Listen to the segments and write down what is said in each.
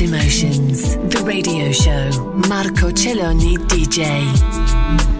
Emotions, the radio show. Marco Celloni DJ.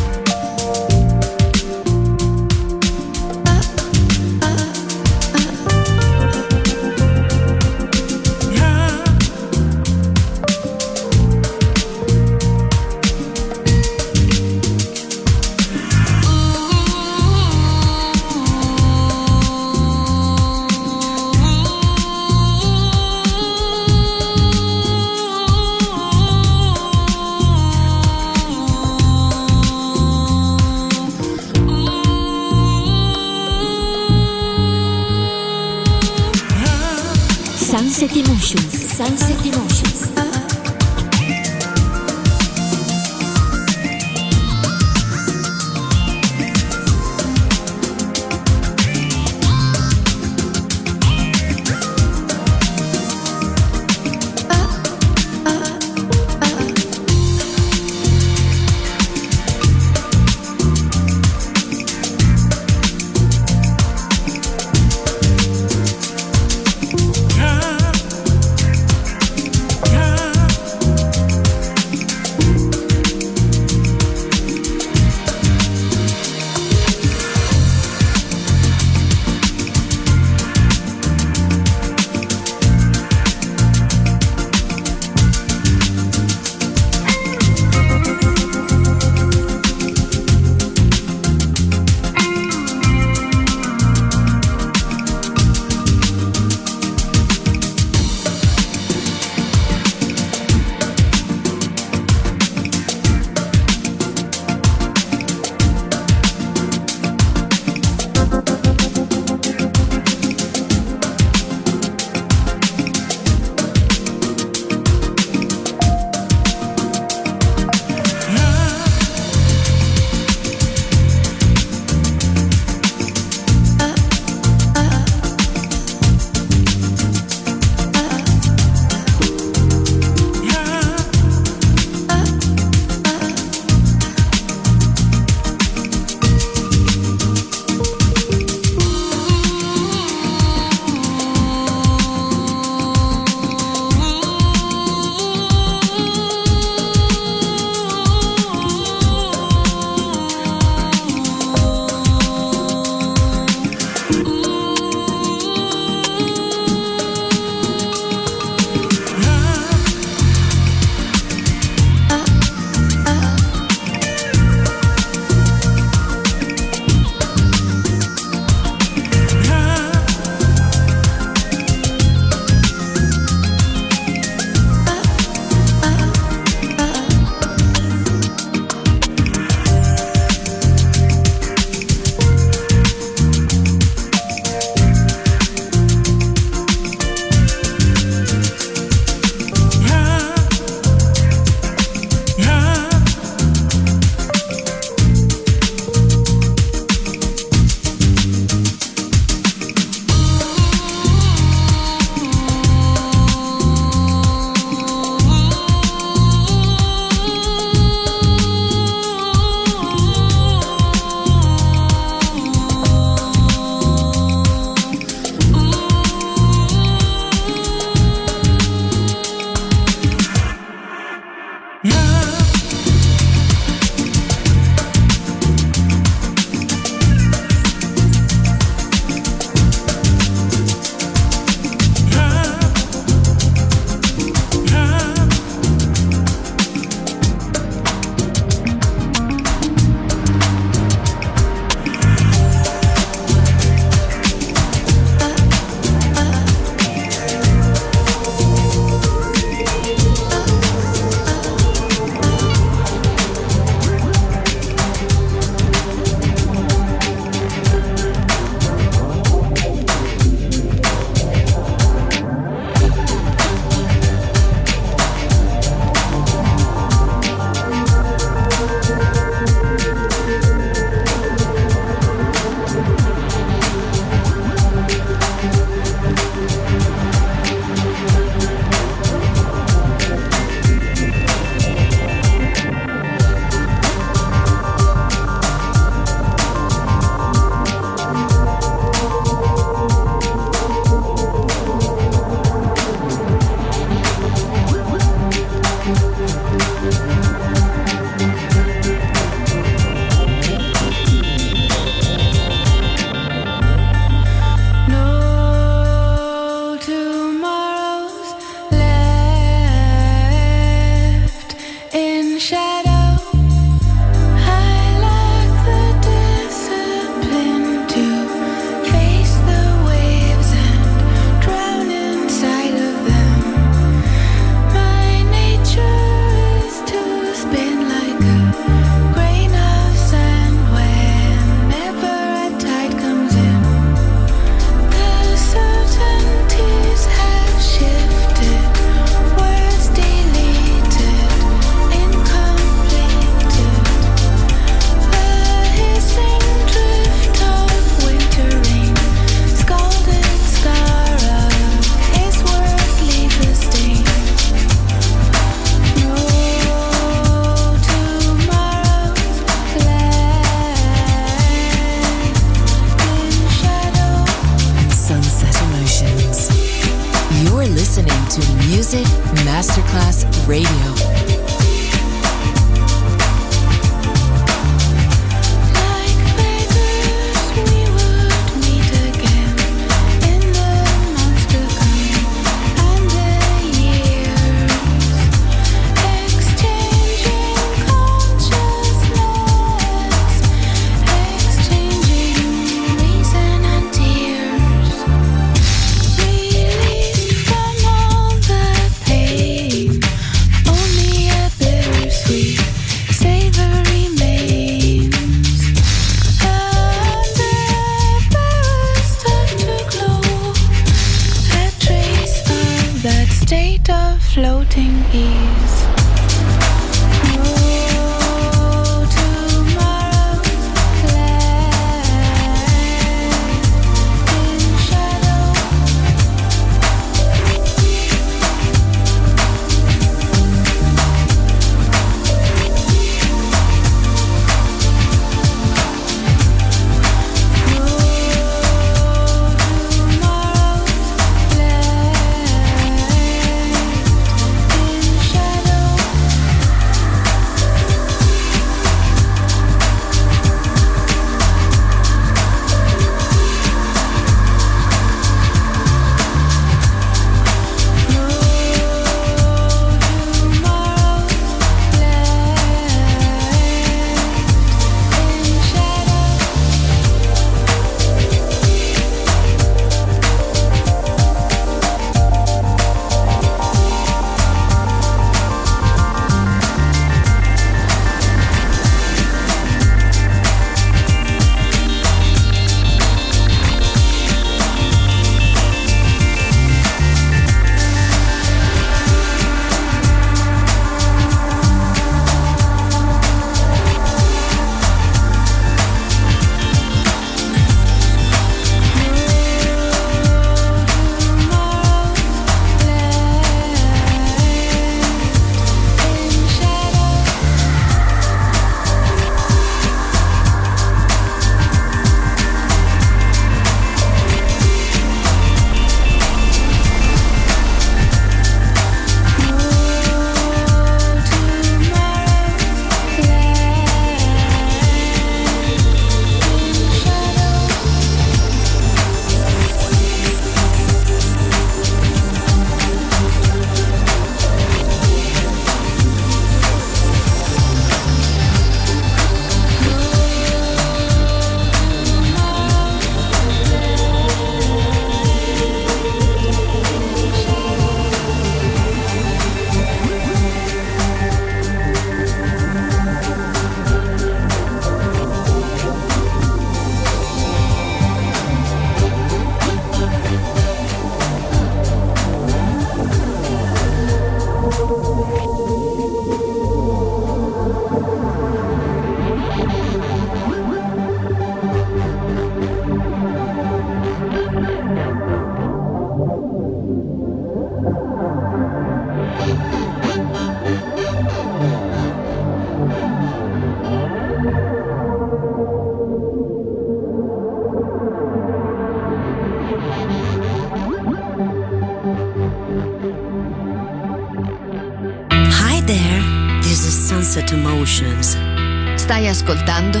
Stai ascoltando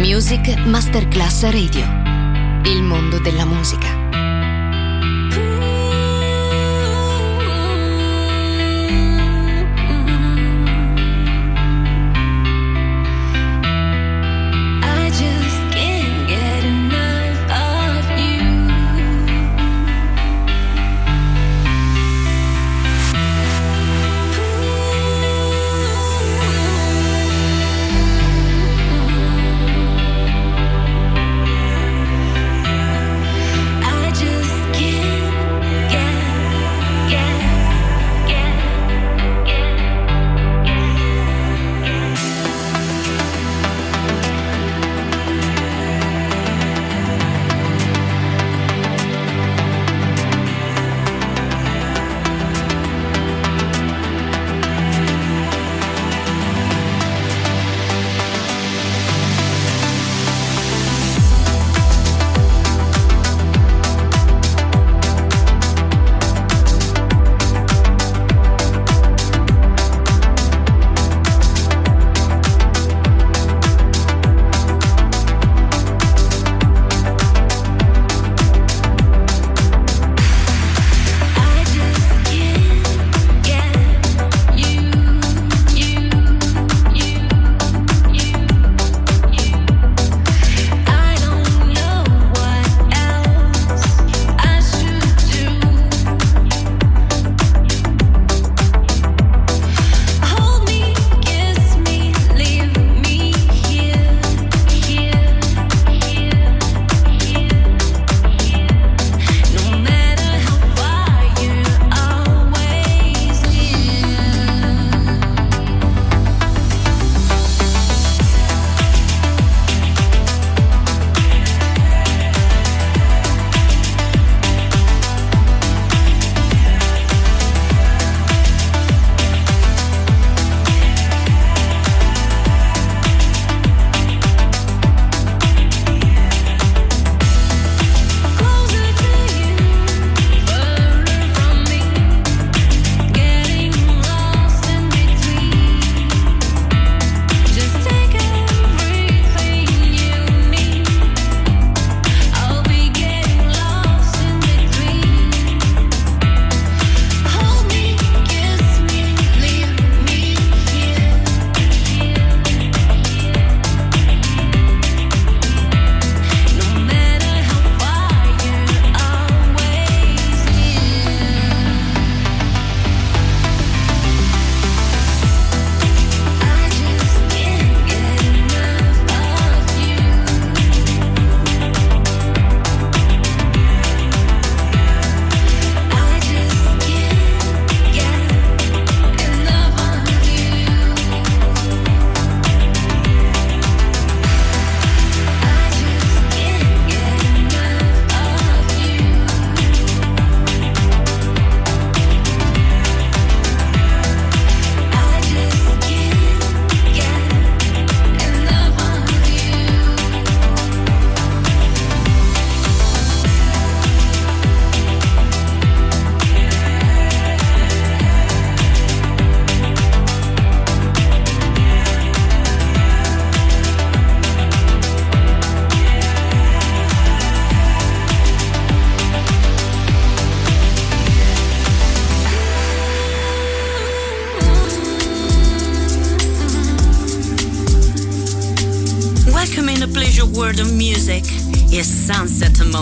Music Masterclass Radio. Il mondo della musica.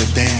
Was just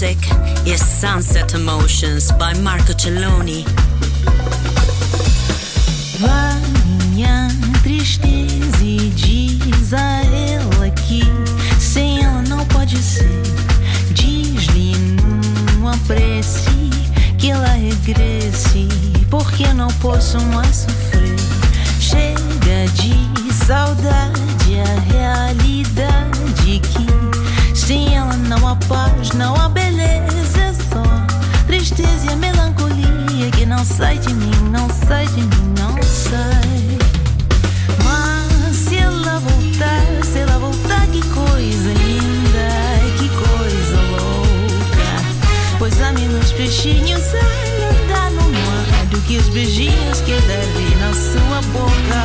music is Sunset Emotions by Marco Celloni. Vai minha tristeza e diz a ela que sem ela não pode ser. Diz-lhe numa prece que ela regresse, porque não posso mais sofrer. Chega de saudade, a realidade sem ela não há paz, não há beleza, é só tristeza e melancolia que não sai de mim, não sai de mim, não sai. Mas se ela voltar, se ela voltar, que coisa linda, que coisa louca. Pois a mim meus peixinhos ela dá no mar do que os beijinhos que dei na sua boca.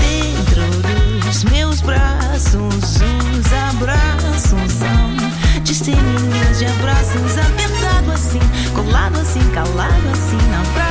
Dentro dos meus braços, os de abraços apertado assim, colado assim, calado assim, abraços e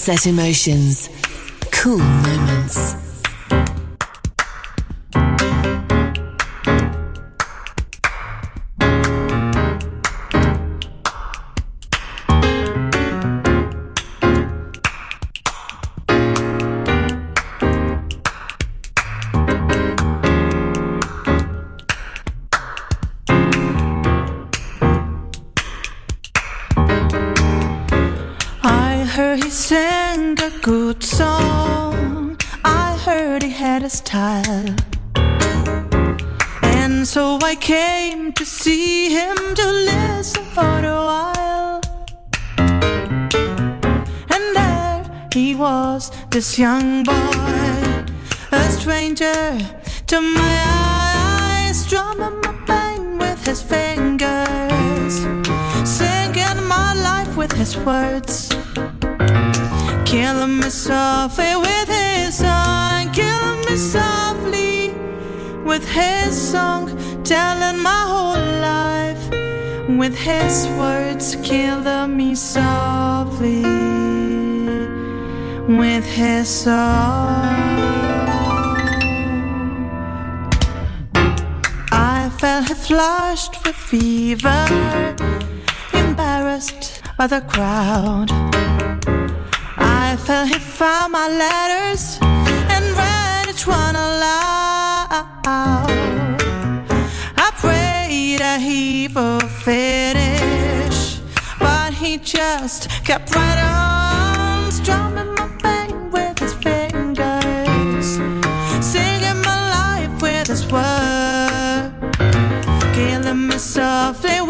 Sunset Emotions. Cool with his words. Kill him softly with his song. Kill him softly with his song. Telling my whole life with his words. Kill me softly with his song. I felt flushed with fever, embarrassed by the crowd. I felt he found my letters and read each one aloud. I prayed that he would finish, but he just kept right on strumming my pain with his fingers, singing my life with his words, killing me softly.